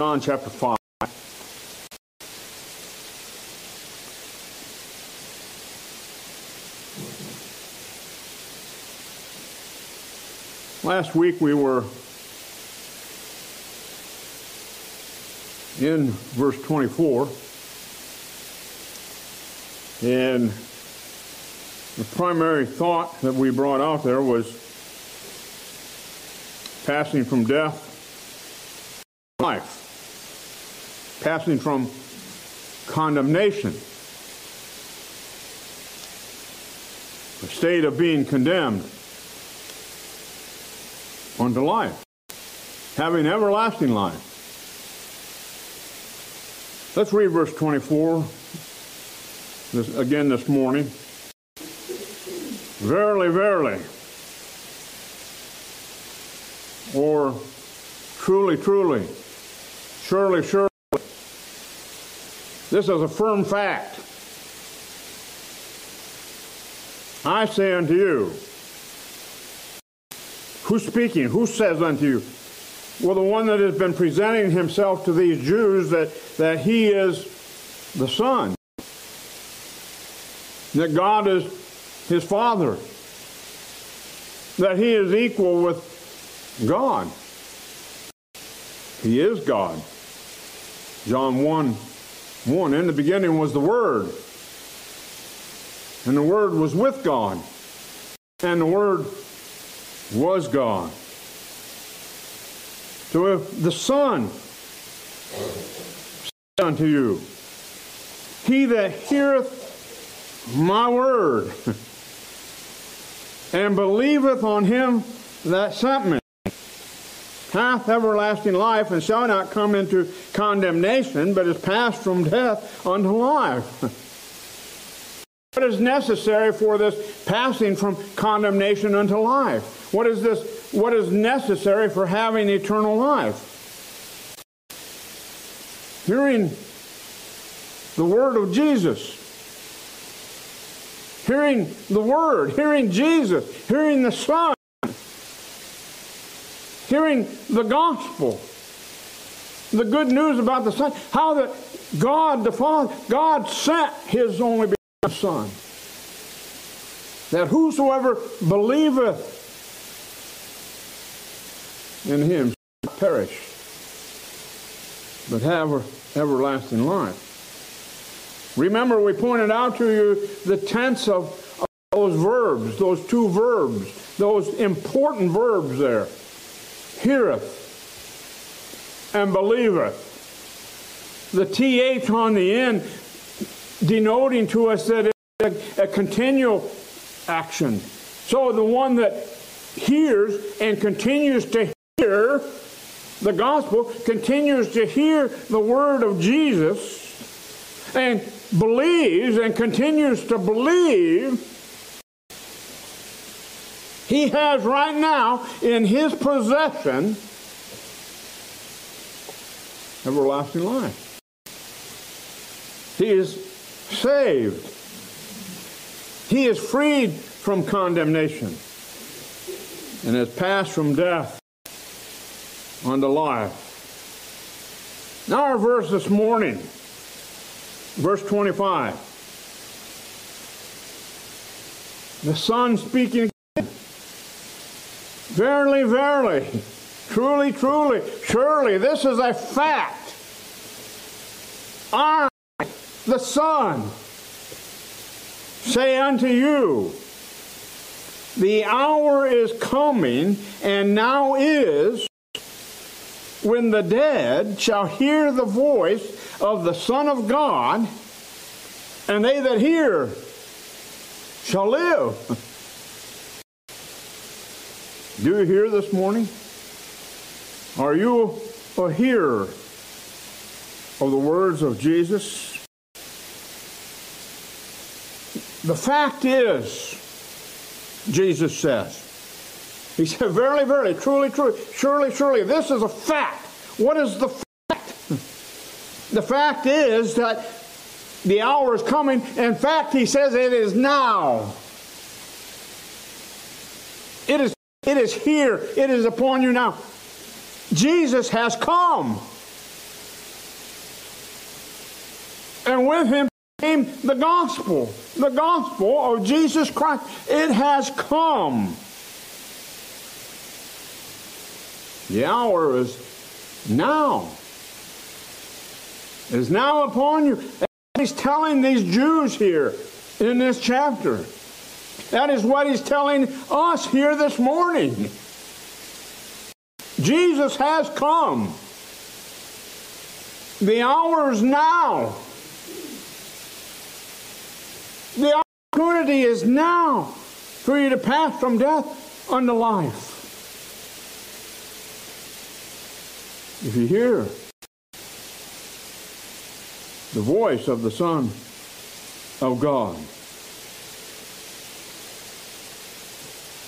John chapter 5. Last week we were in verse 24, and the primary thought that we brought out there was passing from death to life, passing from condemnation, the state of being condemned, unto life, having everlasting life. Let's read verse 24 this, again this morning. Verily, verily, or truly, truly, surely, surely. This is a firm fact. I say unto you, Who's speaking? Who says unto you? Well, the one that has been presenting himself to these Jews that, that he is the Son, that God is his Father, that he is equal with God. He is God. John 1 1 In the beginning was the Word, and the Word was with God, and the Word was God. So if the Son said unto you, He that heareth my word and believeth on him that sent me hath everlasting life and shall not come into condemnation, but is passed from death unto life. What is necessary for this passing from condemnation unto life? What is this? What is necessary for having eternal life? Hearing the word of Jesus. Hearing the word, hearing Jesus, hearing the Son, hearing the gospel, the good news about the Son, how that God the Father, God sent His only begotten Son, that whosoever believeth in him shall perish, but have everlasting life. Remember, we pointed out to you the tense of, of those verbs, those two verbs, those important verbs there heareth and believeth. The TH on the end denoting to us that it's a, a continual action. So the one that hears and continues to hear the gospel, continues to hear the word of Jesus, and believes and continues to believe, he has right now in his possession everlasting life. He is saved. He is freed from condemnation and has passed from death unto life. Now, our verse this morning, verse 25. The Son speaking. Verily, verily, truly, truly, surely, this is a fact. I the Son, say unto you, The hour is coming, and now is, when the dead shall hear the voice of the Son of God, and they that hear shall live. Do you hear this morning? Are you a hearer of the words of Jesus? The fact is, Jesus says, He said, Verily, verily, truly, truly, surely, surely, this is a fact. What is the fact? The fact is that the hour is coming. In fact, He says it is now. It is, it is here. It is upon you now. Jesus has come. And with him came the gospel, the gospel of Jesus Christ. It has come. The hour is now. Is now upon you. He's telling these Jews here in this chapter. That is what he's telling us here this morning. Jesus has come. The hour is now. The opportunity is now for you to pass from death unto life. If you hear the voice of the Son of God,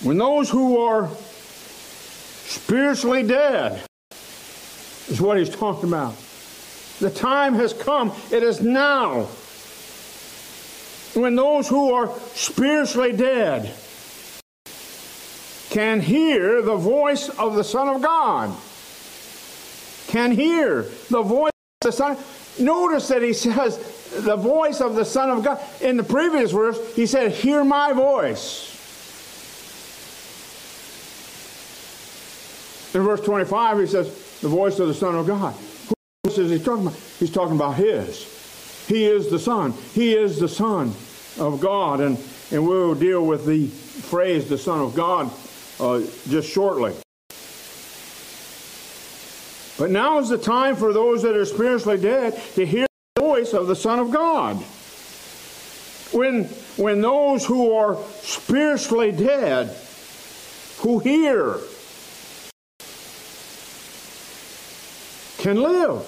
when those who are spiritually dead is what he's talking about. The time has come. It is now. When those who are spiritually dead can hear the voice of the Son of God, can hear the voice of the Son. Notice that he says the voice of the Son of God. In the previous verse, he said, Hear my voice. In verse 25, he says, The voice of the Son of God. Who is he talking about? He's talking about his. He is the Son. He is the Son of God. And, and we'll deal with the phrase, the Son of God, uh, just shortly. But now is the time for those that are spiritually dead to hear the voice of the Son of God. When, when those who are spiritually dead, who hear, can live.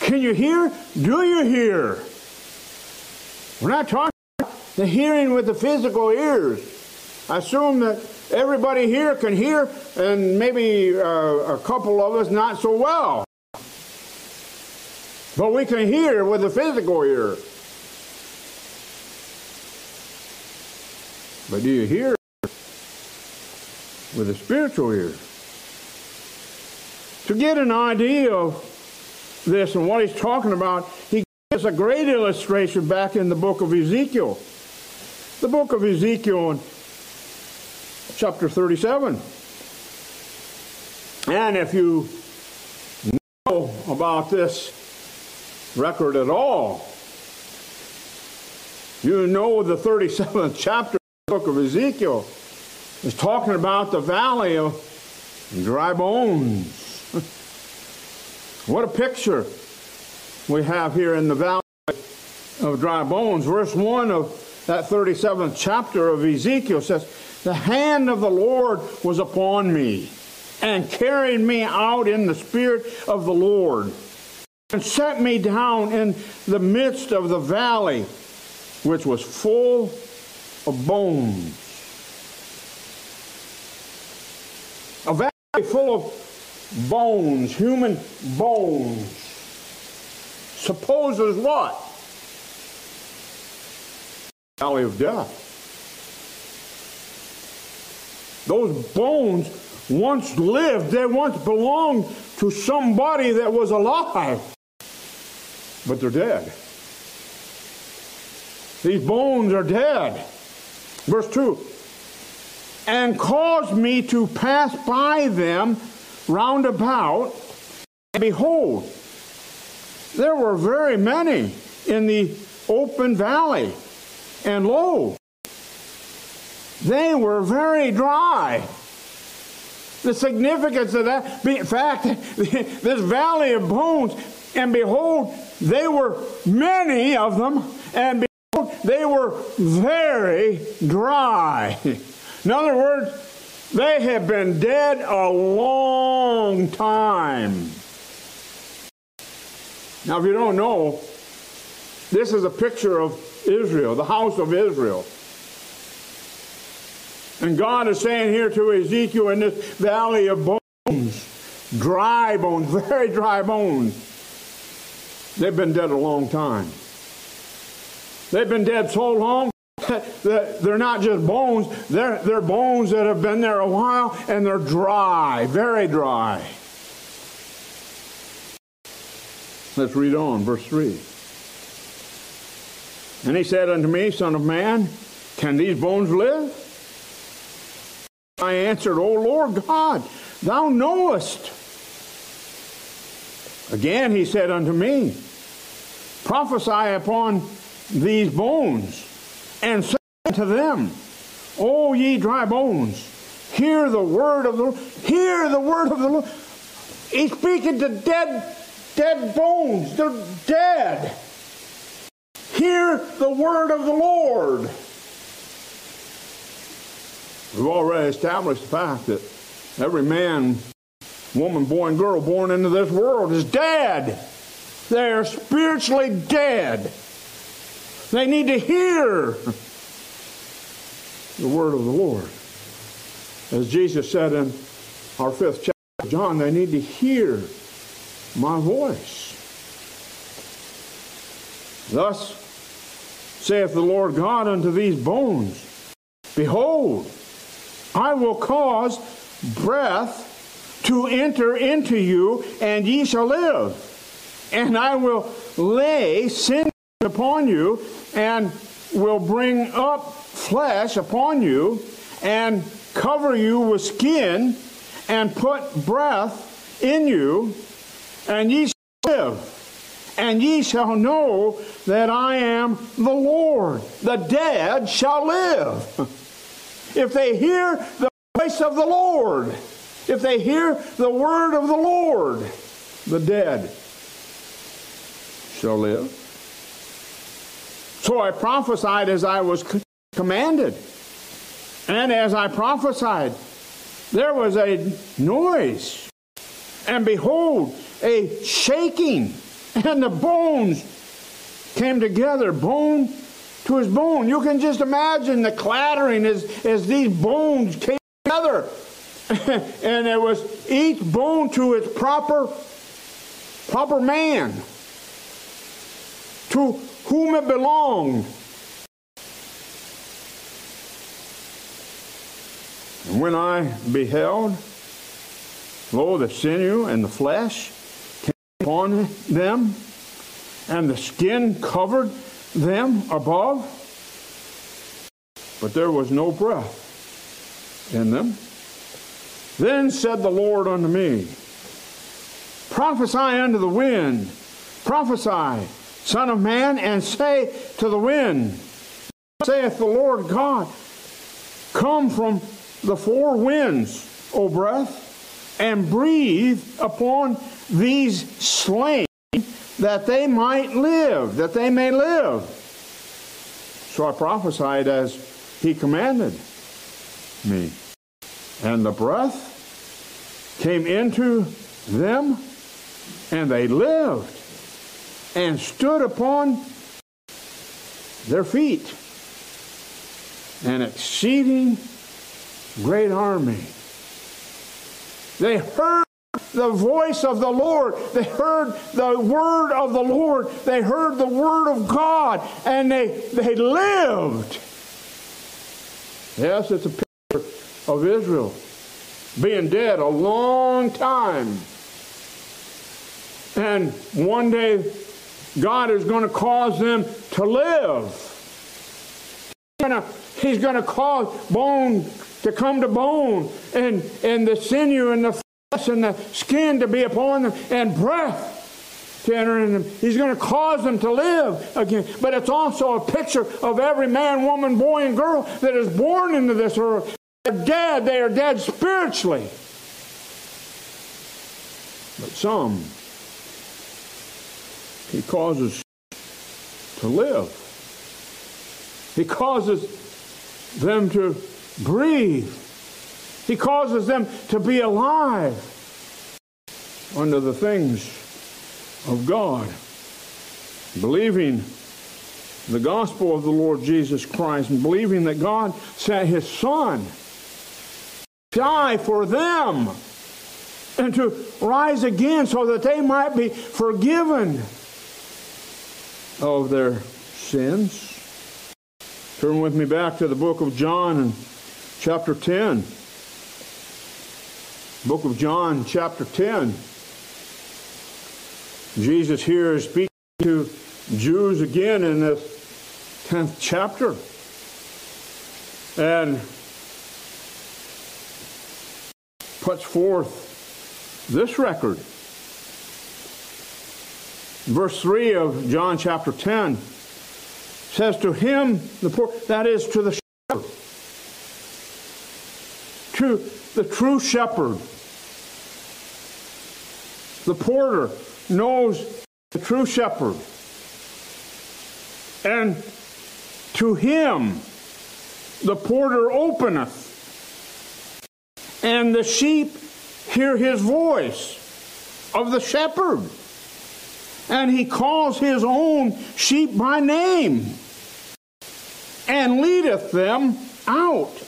Can you hear? Do you hear? We're not talking about the hearing with the physical ears. I assume that everybody here can hear, and maybe uh, a couple of us not so well. But we can hear with the physical ear. But do you hear with the spiritual ear? To get an idea of this and what he's talking about, he gives a great illustration back in the book of Ezekiel. The book of Ezekiel in chapter 37. And if you know about this record at all, you know the 37th chapter of the book of Ezekiel is talking about the valley of dry bones. What a picture we have here in the valley of dry bones. Verse 1 of that 37th chapter of Ezekiel says, The hand of the Lord was upon me and carried me out in the spirit of the Lord and set me down in the midst of the valley, which was full of bones. A valley full of bones, human bones, supposes what? Valley of death. Those bones once lived, they once belonged to somebody that was alive, but they're dead. These bones are dead. Verse 2 and caused me to pass by them round about, and behold, there were very many in the open valley, and lo, they were very dry. The significance of that, in fact, this valley of bones, and behold, they were many of them, and behold, they were very dry. In other words, they have been dead a long time. Now, if you don't know, this is a picture of Israel, the house of Israel. And God is saying here to Ezekiel in this valley of bones, dry bones, very dry bones, they've been dead a long time. They've been dead so long they're not just bones, they're, they're bones that have been there a while and they're dry, very dry. Let's read on, verse 3. And he said unto me, Son of man, can these bones live? I answered, O Lord God, thou knowest. Again he said unto me, Prophesy upon these bones, and say unto them, O ye dry bones, hear the word of the Lord. Hear the word of the Lord. He's speaking to dead, dead bones. They're dead. Hear the word of the Lord. We've already established the fact that every man, woman, boy, and girl born into this world is dead. They are spiritually dead. They need to hear the word of the Lord. As Jesus said in our fifth chapter of John, they need to hear my voice. Thus saith the Lord God unto these bones, Behold, I will cause breath to enter into you, and ye shall live. And I will lay sin upon you, and will bring up flesh upon you, and cover you with skin, and put breath in you, and ye shall live. And ye shall know that I am the Lord. The dead shall live. If they hear the voice of the Lord, if they hear the word of the Lord, the dead shall live. So I prophesied as I was commanded. And as I prophesied, there was a noise. And behold, a shaking. And the bones came together, bone to his bone. You can just imagine the clattering as, as these bones came together. and it was each bone to its proper proper man to whom it belonged. And when I beheld, lo, the sinew and the flesh came upon them, and the skin covered them above, but there was no breath in them. Then said the Lord unto me, Prophesy unto the wind, prophesy, Son of man, and say to the wind, saith the Lord God, Come from the four winds, O breath, and breathe upon these slain that they might live, that they may live. So I prophesied as he commanded me. And the breath came into them, and they lived and stood upon their feet. An exceeding great army. They heard the voice of the Lord. They heard the word of the Lord. They heard the word of God and they, they lived. Yes, it's a picture of Israel being dead a long time. And one day, God is going to cause them to live. He's going to cause bone to come to bone and, and the sinew and the flesh and the skin to be upon them and breath to enter in them. He's going to cause them to live again. But it's also a picture of every man, woman, boy, and girl that is born into this earth. They're dead. They are dead spiritually. But some, he causes to live. He causes them to breathe he causes them to be alive under the things of God, believing the gospel of the Lord Jesus Christ and believing that God sent his Son to die for them and to rise again so that they might be forgiven of their sins. Turn with me back to the book of John and chapter 10. Book of John, chapter 10. Jesus here is speaking to Jews again in this 10th chapter. And puts forth this record. Verse 3 of John chapter 10 says, To him, the poor, that is, to the the true shepherd. The porter knows the true shepherd. And to him the porter openeth, and the sheep hear his voice of the shepherd. And he calls his own sheep by name and leadeth them out.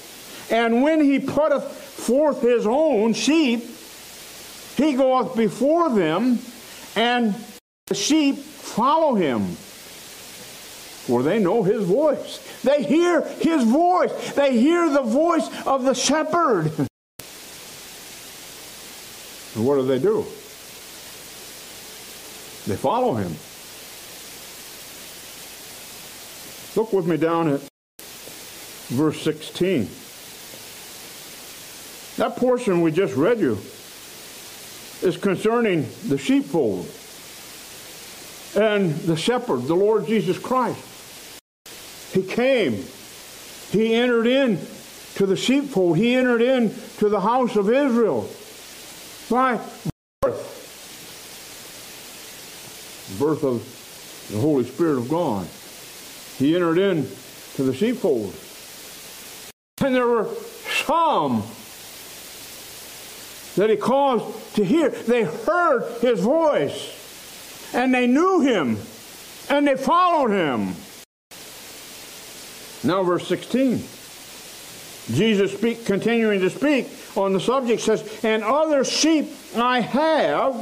And when he putteth forth his own sheep, he goeth before them, and the sheep follow him. For they know his voice. They hear his voice. They hear the voice of the shepherd. And what do they do? They follow him. Look with me down at verse 16. That portion we just read you is concerning the sheepfold and the shepherd, the Lord Jesus Christ. He came. He entered in to the sheepfold. He entered in to the house of Israel by birth. Birth of the Holy Spirit of God. He entered in to the sheepfold. And there were some that he caused to hear. They heard his voice and they knew him and they followed him. Now, verse 16. Jesus speak, continuing to speak on the subject says, And other sheep I have,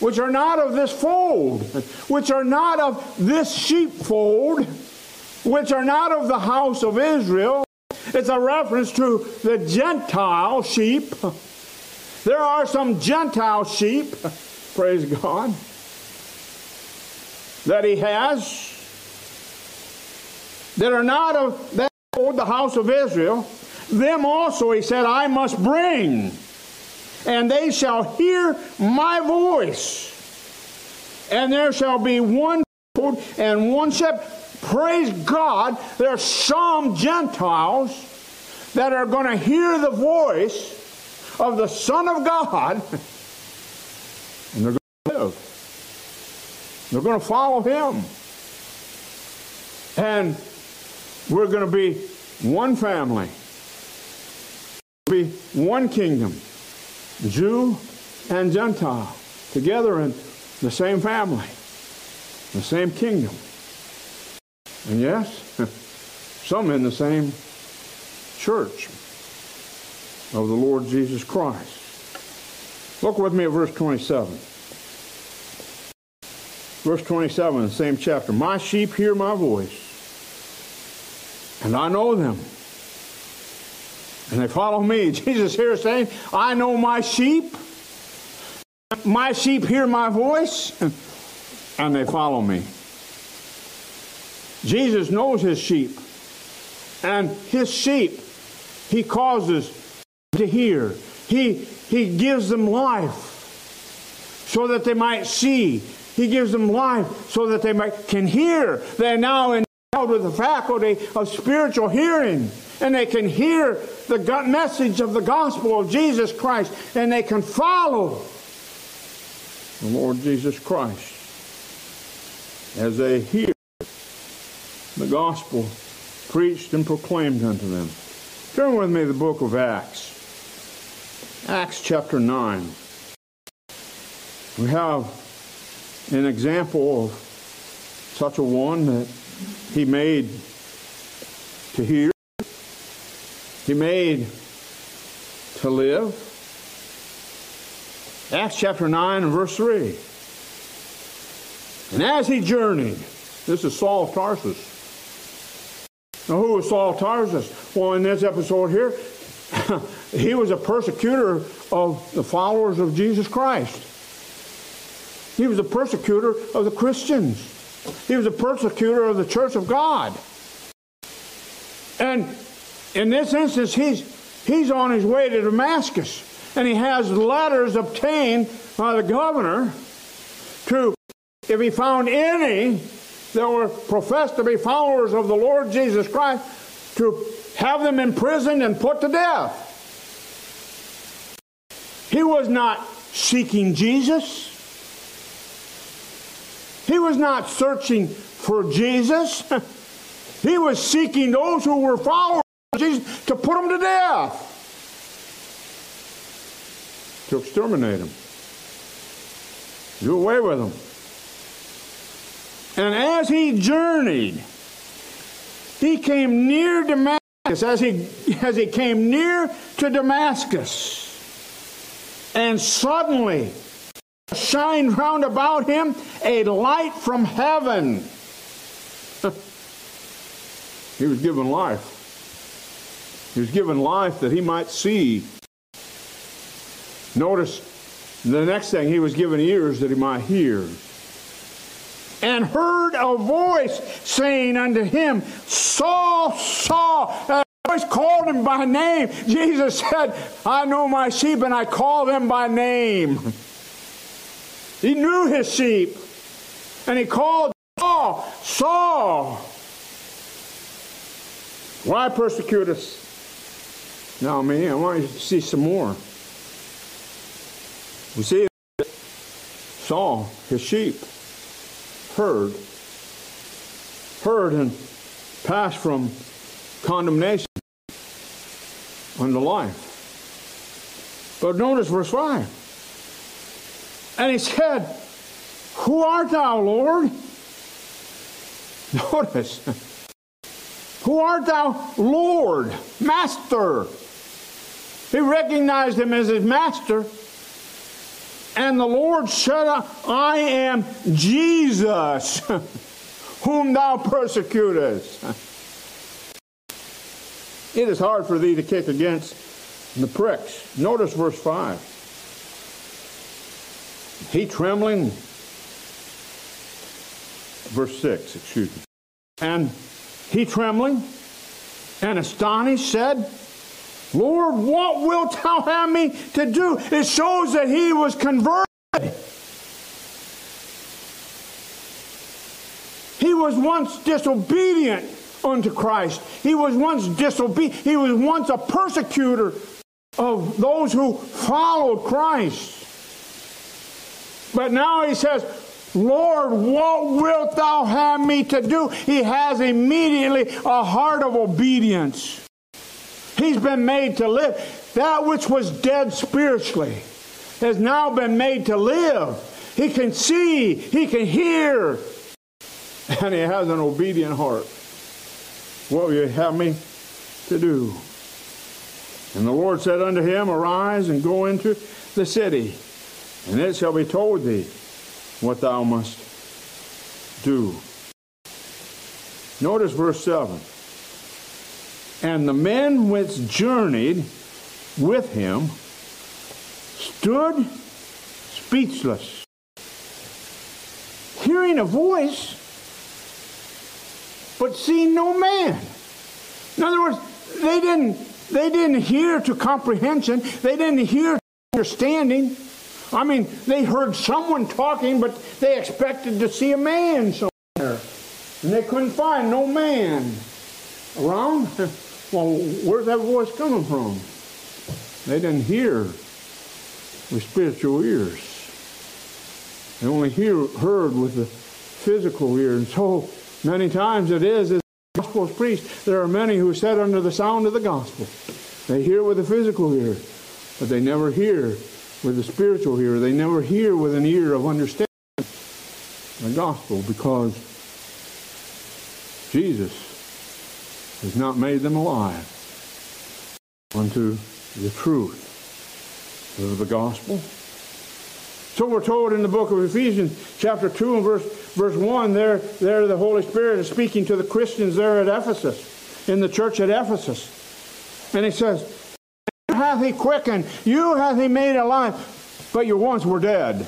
which are not of this fold, which are not of this sheepfold, which are not of the house of Israel. It's a reference to the Gentile sheep. There are some Gentile sheep, praise God, that he has that are not of that the house of Israel, them also he said, I must bring, and they shall hear my voice, and there shall be one and one shepherd. Praise God, there are some Gentiles that are going to hear the voice of the Son of God, and they're going to live. They're going to follow Him. And we're going to be one family, be one kingdom, Jew and Gentile, together in the same family, the same kingdom. And yes, some in the same church of the Lord Jesus Christ. Look with me at verse 27. Verse 27, the same chapter. My sheep hear my voice and I know them. And they follow me. Jesus here saying, I know my sheep. My sheep hear my voice, and they follow me. Jesus knows his sheep. And his sheep, he causes to hear. He, he gives them life so that they might see. He gives them life so that they might, can hear. They're now endowed with the faculty of spiritual hearing. And they can hear the message of the gospel of Jesus Christ. And they can follow the Lord Jesus Christ as they hear the gospel preached and proclaimed unto them. Turn with me to the book of Acts. Acts chapter 9. We have an example of such a one that he made to hear. He made to live. Acts chapter 9 and verse 3. And as he journeyed, this is Saul of Tarsus. Now, who was Saul of Tarsus? Well, in this episode here, he was a persecutor of the followers of Jesus Christ. He was a persecutor of the Christians. He was a persecutor of the church of God. And in this instance, he's, he's on his way to Damascus. And he has letters obtained by the governor to, if he found any that were professed to be followers of the Lord Jesus Christ, to have them imprisoned and put to death. He was not seeking Jesus. He was not searching for Jesus. he was seeking those who were followers of Jesus to put them to death, to exterminate them, do away with them. And as he journeyed, he came near Damascus. As he, as he came near to Damascus, and suddenly shined round about him a light from heaven. he was given life. He was given life that he might see. Notice the next thing, he was given ears that he might hear. And heard a voice saying unto him, Saul, Saul, voice called him by name. Jesus said, I know my sheep and I call them by name. He knew his sheep. And he called Saul, Saul. Why persecute us? Now, me, I want you to see some more. We see Saul, his sheep, heard, heard and passed from condemnation unto life. But notice verse 5. And he said, Who art thou, Lord? Notice. Who art thou, Lord, Master? He recognized him as his master. And the Lord said, I am Jesus, whom thou persecutest. It is hard for thee to kick against the pricks. Notice verse 5. He trembling, verse 6, excuse me. And he trembling and astonished said, Lord, what wilt thou have me to do? It shows that he was converted. He was once disobedient unto Christ. He was once disobedient. He was once a persecutor of those who followed Christ. But now he says, Lord, what wilt thou have me to do? He has immediately a heart of obedience. He's been made to live. That which was dead spiritually has now been made to live. He can see, he can hear, and he has an obedient heart. What will you have me to do? And the Lord said unto him, Arise and go into the city, and it shall be told thee what thou must do. Notice verse 7. And the men which journeyed with him stood speechless, hearing a voice but seeing no man. In other words, they didn't, they didn't hear to comprehension, they didn't hear to understanding. I mean, they heard someone talking, but they expected to see a man somewhere. And they couldn't find no man around. Well, where's that voice coming from? They didn't hear with spiritual ears. They only hear, heard with the physical ear. And so Many times it is as the gospel is preached. There are many who sit under the sound of the gospel. They hear with the physical ear, but they never hear with the spiritual ear. They never hear with an ear of understanding the gospel because Jesus has not made them alive unto the truth of the gospel. So we're told in the book of Ephesians, chapter 2 and verse, verse 1, there, there the Holy Spirit is speaking to the Christians there at Ephesus, in the church at Ephesus. And he says, You hath he quickened, you hath he made alive, but your once were dead.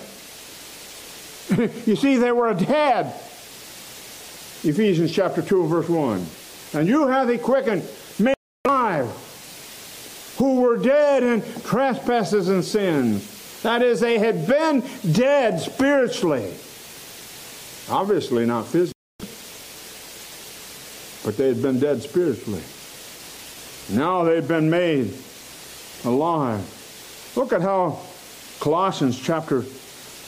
you see, they were dead. Ephesians chapter 2 verse 1. And you have he quickened, made alive, who were dead in trespasses and sins. That is, they had been dead spiritually. Obviously not physically. But they had been dead spiritually. Now they've been made alive. Look at how Colossians chapter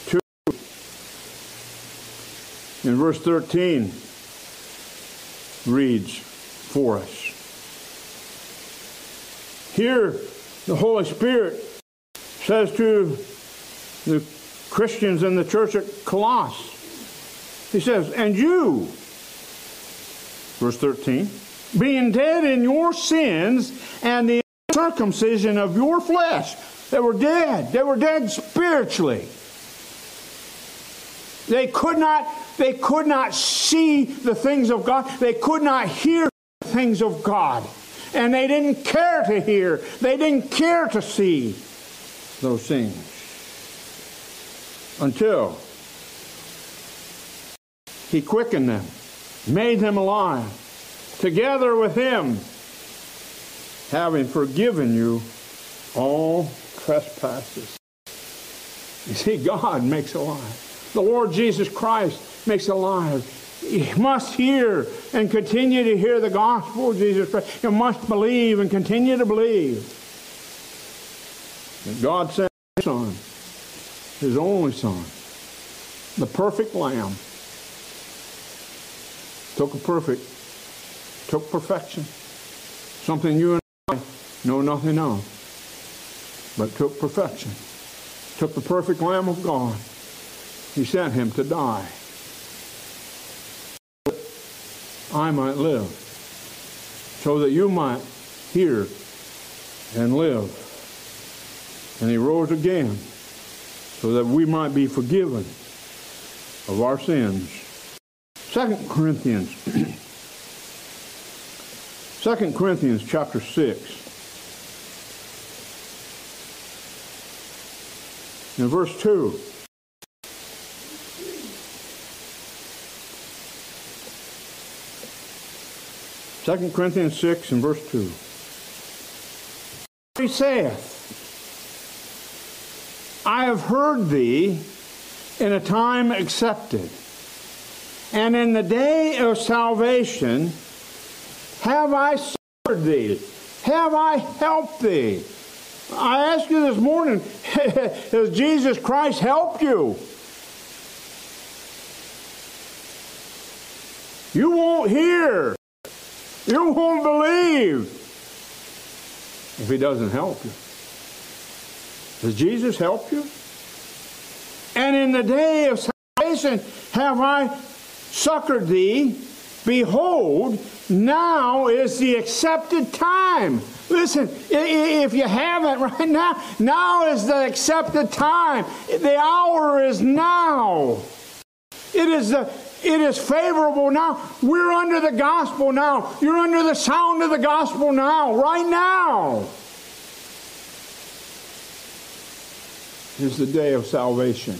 2 in verse 13 reads for us. Here, the Holy Spirit says to the Christians in the church at Colossus, He says, And you, verse 13, being dead in your sins and the circumcision of your flesh, they were dead. They were dead spiritually. They could not, they could not see the things of God. They could not hear things of God. And they didn't care to hear. They didn't care to see those things. Until he quickened them, made them alive, together with him, having forgiven you all trespasses. You see, God makes alive. The Lord Jesus Christ makes alive. You must hear and continue to hear the gospel of Jesus Christ. You must believe and continue to believe that God sent His Son, His only Son, the perfect Lamb, took a perfect, took perfection, something you and I know nothing of but took perfection, took the perfect Lamb of God. He sent him to die. I might live, so that you might hear and live. And he rose again, so that we might be forgiven of our sins. Second Corinthians, Second Corinthians chapter 6. In verse 2, Second Corinthians 6 and verse 2. He saith, I have heard thee in a time accepted, and in the day of salvation have I served thee, have I helped thee. I ask you this morning, has Jesus Christ helped you? You won't hear. You won't believe if he doesn't help you. Does Jesus help you? And in the day of salvation have I succored thee. Behold, now is the accepted time. Listen, if you haven't right now, now is the accepted time. The hour is now. It is the it is favorable now. We're under the gospel now. You're under the sound of the gospel now, right now. Is the day of salvation.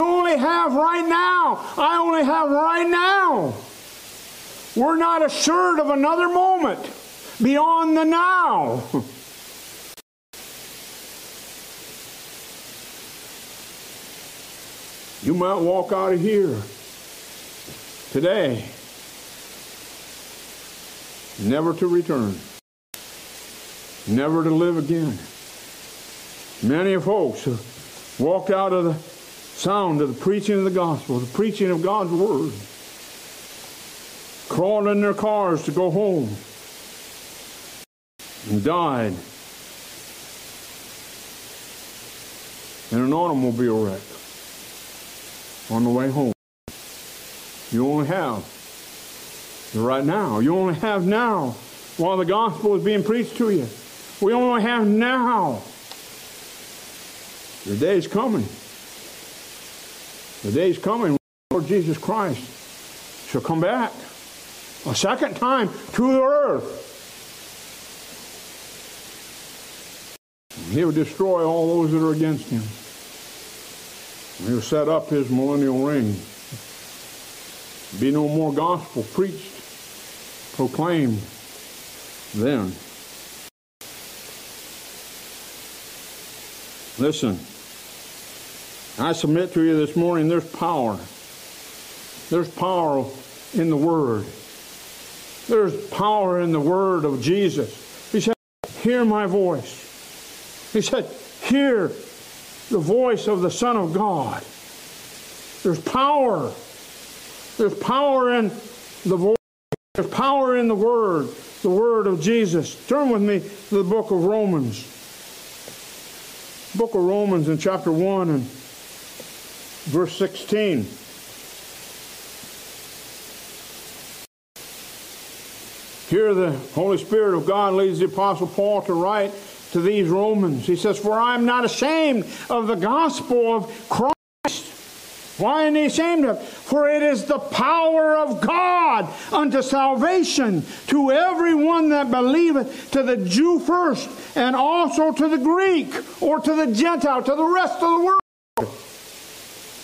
I only have right now. I only have right now. We're not assured of another moment beyond the now. You might walk out of here today, never to return, never to live again. Many folks have walked out of the sound of the preaching of the gospel, the preaching of God's word crawled in their cars to go home and died in an automobile wreck on the way home. You only have right now. You only have now while the gospel is being preached to you. We only have now. The day is coming. The day is coming Lord Jesus Christ shall come back a second time to the earth. He will destroy all those that are against him. He'll set up his millennial reign Be no more gospel preached, proclaimed then. Listen, I submit to you this morning there's power. There's power in the Word. There's power in the Word of Jesus. He said, Hear my voice. He said, Hear the voice of the Son of God. There's power. There's power in the voice. There's power in the Word, the Word of Jesus. Turn with me to the book of Romans. Book of Romans in chapter 1 and verse 16. Here the Holy Spirit of God leads the Apostle Paul to write to these Romans. He says, For I am not ashamed of the gospel of Christ. Why am I ashamed of? It? For it is the power of God unto salvation to everyone that believeth, to the Jew first, and also to the Greek, or to the Gentile, to the rest of the world.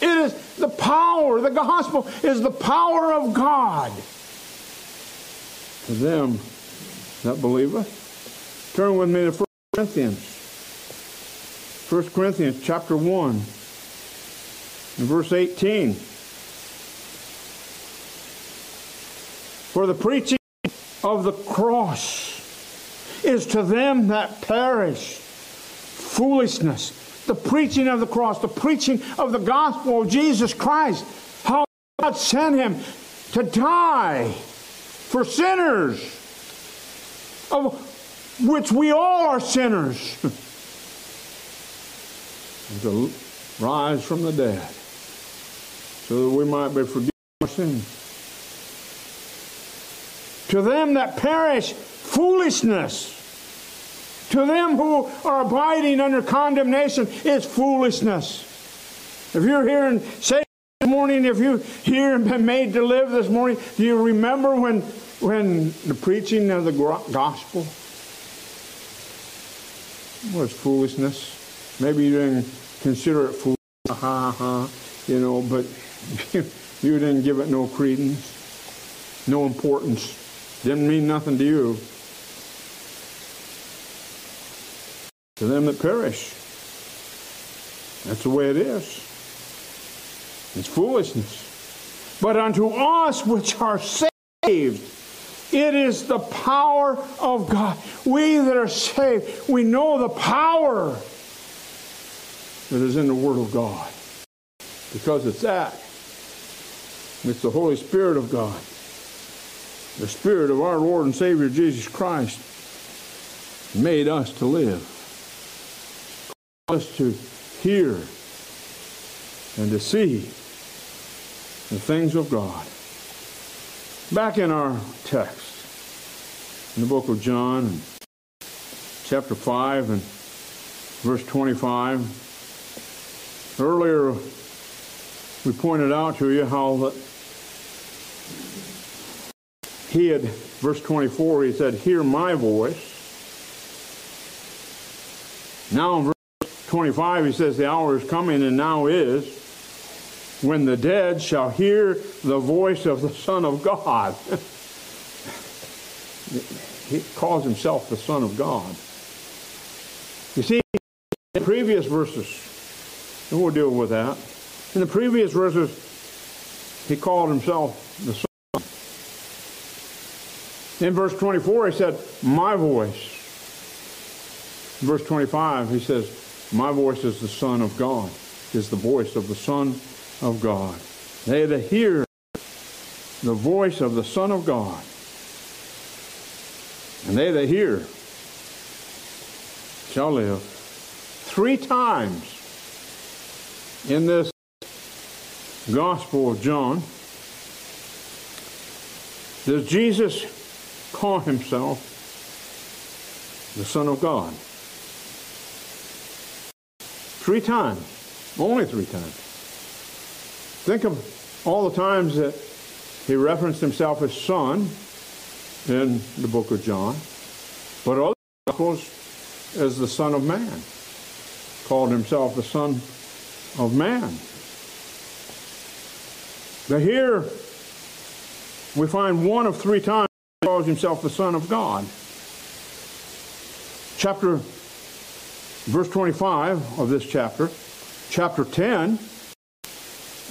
It is the power, the gospel is the power of God to them that believeth. Turn with me to 1 Corinthians. 1 Corinthians chapter 1 and verse 18. For the preaching of the cross is to them that perish foolishness. The preaching of the cross, the preaching of the gospel of Jesus Christ, how God sent him to die for sinners, of which we all are sinners, and to rise from the dead, so that we might be forgiven our sins. To them that perish, foolishness. To them who are abiding under condemnation is foolishness. If you're hearing say this morning, if you here and been made to live this morning, do you remember when when the preaching of the gospel was foolishness? Maybe you didn't consider it foolish, ha ha, you know, but you didn't give it no credence, no importance. Didn't mean nothing to you. To them that perish. That's the way it is. It's foolishness. But unto us which are saved, it is the power of God. We that are saved, we know the power that is in the Word of God. Because it's that. It's the Holy Spirit of God. The Spirit of our Lord and Savior Jesus Christ made us to live. Us to hear and to see the things of God. Back in our text, in the book of John, chapter 5 and verse 25, earlier we pointed out to you how that he had, verse 24, he said, Hear my voice. Now in verse 25, he says, The hour is coming and now is when the dead shall hear the voice of the Son of God. he calls himself the Son of God. You see, in the previous verses, and we'll deal with that. In the previous verses, he called himself the Son. In verse 24, he said, My voice. In verse 25, he says, My voice is the Son of God, is the voice of the Son of God. They that hear the voice of the Son of God, and they that hear shall live. Three times in this Gospel of John does Jesus call himself the Son of God. Three times. Only three times. Think of all the times that he referenced himself as son in the book of John, but other gospels as the Son of Man, called himself the Son of Man. To here we find one of three times he calls himself the Son of God. Chapter, verse 25 of this chapter, chapter 10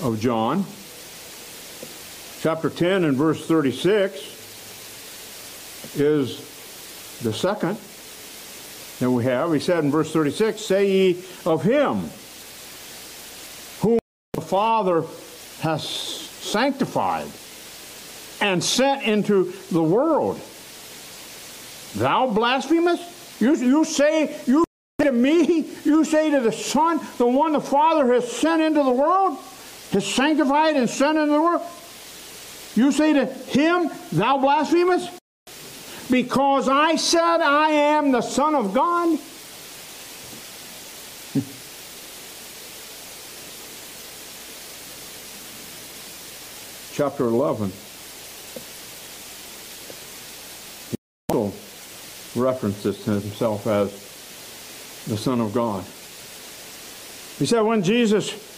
of John, chapter 10 and verse 36 is the second that we have. He said in verse 36, Say ye of him whom the Father has sanctified and sent into the world. Thou blasphemest? You, you say, you say to me, you say to the Son, the one the Father has sent into the world, has sanctified and sent into the world. You say to him, Thou blasphemest? Because I said I am the Son of God? Chapter 11. He also references to himself as the Son of God. He said, when Jesus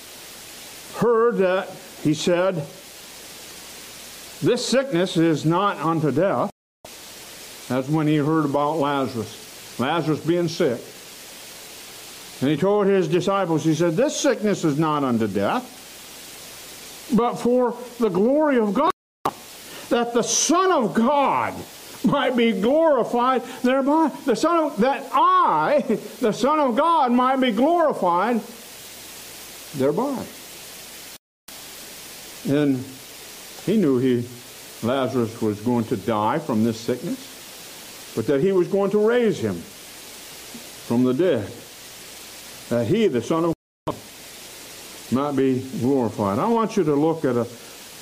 heard that, he said, This sickness is not unto death, that's when he heard about Lazarus. Lazarus being sick. And he told his disciples, he said, This sickness is not unto death, but for the glory of God, that the Son of God might be glorified thereby. The Son of, that I, the Son of God, might be glorified thereby. And he knew he Lazarus was going to die from this sickness but that he was going to raise him from the dead, that he, the Son of God, might be glorified. I want you to look at a,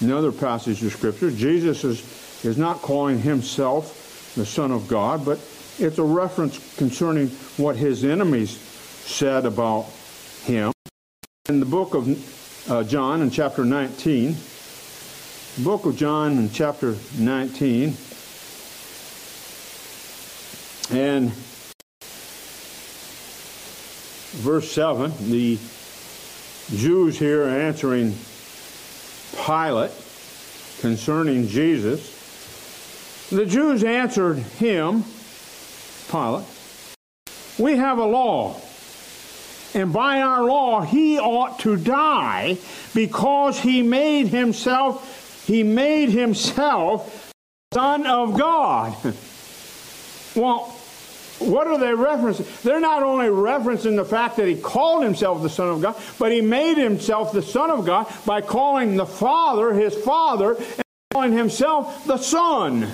another passage of Scripture. Jesus is, is not calling himself the Son of God, but it's a reference concerning what his enemies said about him. In the book of uh, John, in chapter 19, the book of John, in chapter 19, and verse 7, the Jews here answering Pilate concerning Jesus. The Jews answered him, Pilate, we have a law, and by our law he ought to die because he made himself, he made himself Son of God. Well, what are they referencing? They're not only referencing the fact that he called himself the Son of God, but he made himself the Son of God by calling the Father his Father and calling himself the Son.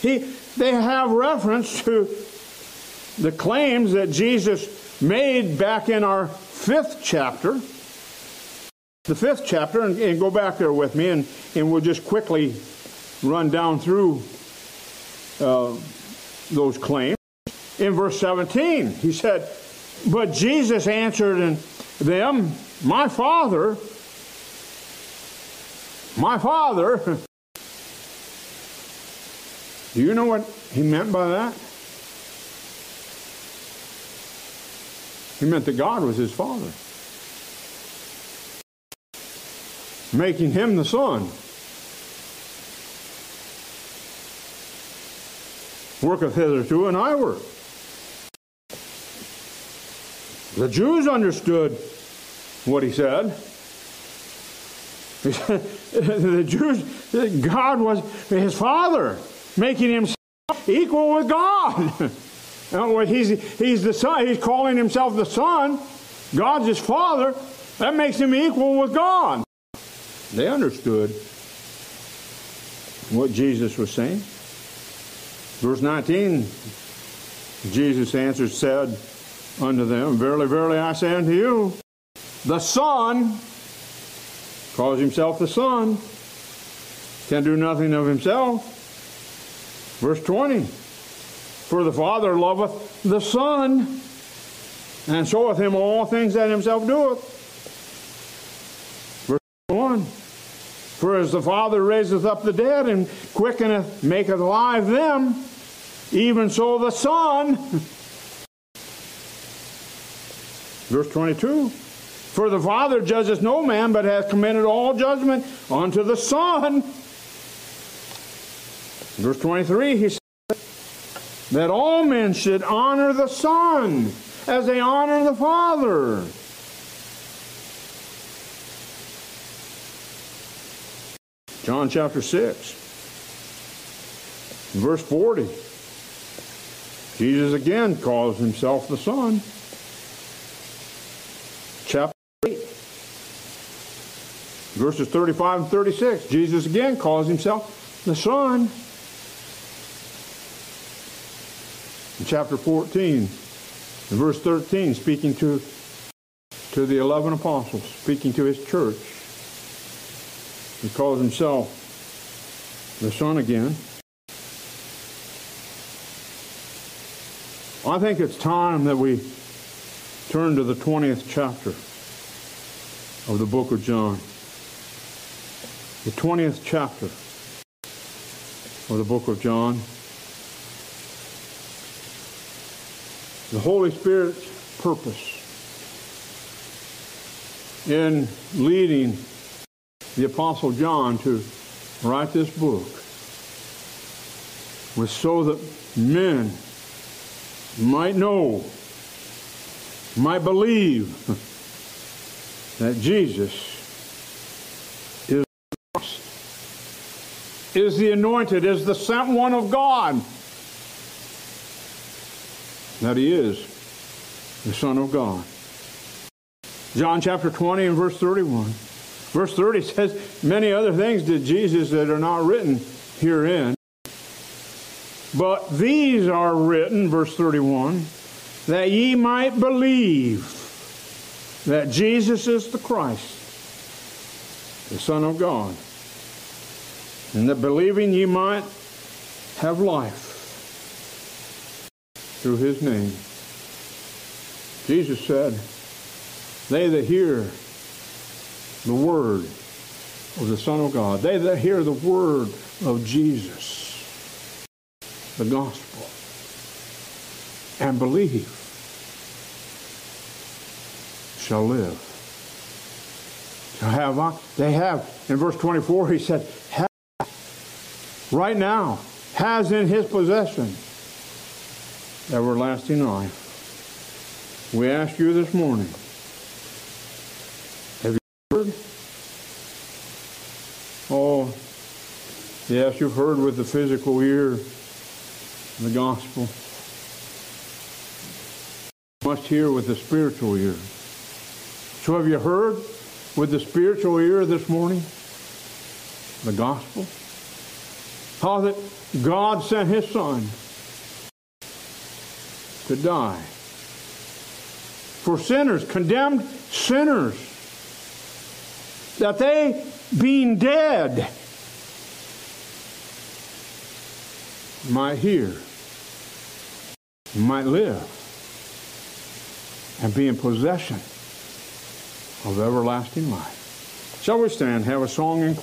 He, they have reference to the claims that Jesus made back in our fifth chapter. The fifth chapter, and, and go back there with me, and, and we'll just quickly run down through uh, those claims. In verse 17, he said, But Jesus answered and them, My Father, my Father. Do you know what he meant by that? He meant that God was his Father, making him the Son. worketh hitherto, and I work. The Jews understood what he said. the Jews, God was his father, making himself equal with God. he's, he's the son, he's calling himself the son. God's his father. That makes him equal with God. They understood what Jesus was saying. Verse 19, Jesus answered, said unto them, Verily, verily, I say unto you, the Son, calls himself the Son, can do nothing of himself. Verse 20, For the Father loveth the Son, and showeth him all things that himself doeth. Verse 1, For as the Father raiseth up the dead, and quickeneth, maketh alive them, even so the Son. Verse 22 For the Father judges no man, but hath committed all judgment unto the Son, Verse 23, he said that all men should honor the Son as they honor the Father. John chapter 6, verse 40. Jesus again calls himself the Son. Chapter 8, verses 35 and 36. Jesus again calls himself the Son. In chapter 14, verse 13, speaking to, to the 11 apostles, speaking to his church. He calls himself the Son again. I think it's time that we turn to the 20th chapter of the book of John. The 20th chapter of the book of John. The Holy Spirit's purpose in leading the Apostle John to write this book was so that men might know, might believe that Jesus is Christ, is the anointed, is the sent one of God, that he is the Son of God. John chapter 20 and verse 31. Verse 30 says, Many other things did Jesus that are not written herein. But these are written, verse 31, that ye might believe that Jesus is the Christ, the Son of God, and that believing ye might have life through his name. Jesus said, They that hear the word of the Son of God, they that hear the word of Jesus, the gospel and believe shall live. Shall have, they have, in verse 24, he said, right now, has in his possession everlasting life. We ask you this morning, have you heard? Oh, yes, you've heard with the physical ear the gospel. You must hear with the spiritual ear. So have you heard with the spiritual ear this morning the gospel? How that God sent his son to die for sinners, condemned sinners, that they, being dead, might hear, might live, and be in possession of everlasting life. Shall we stand, have a song and close?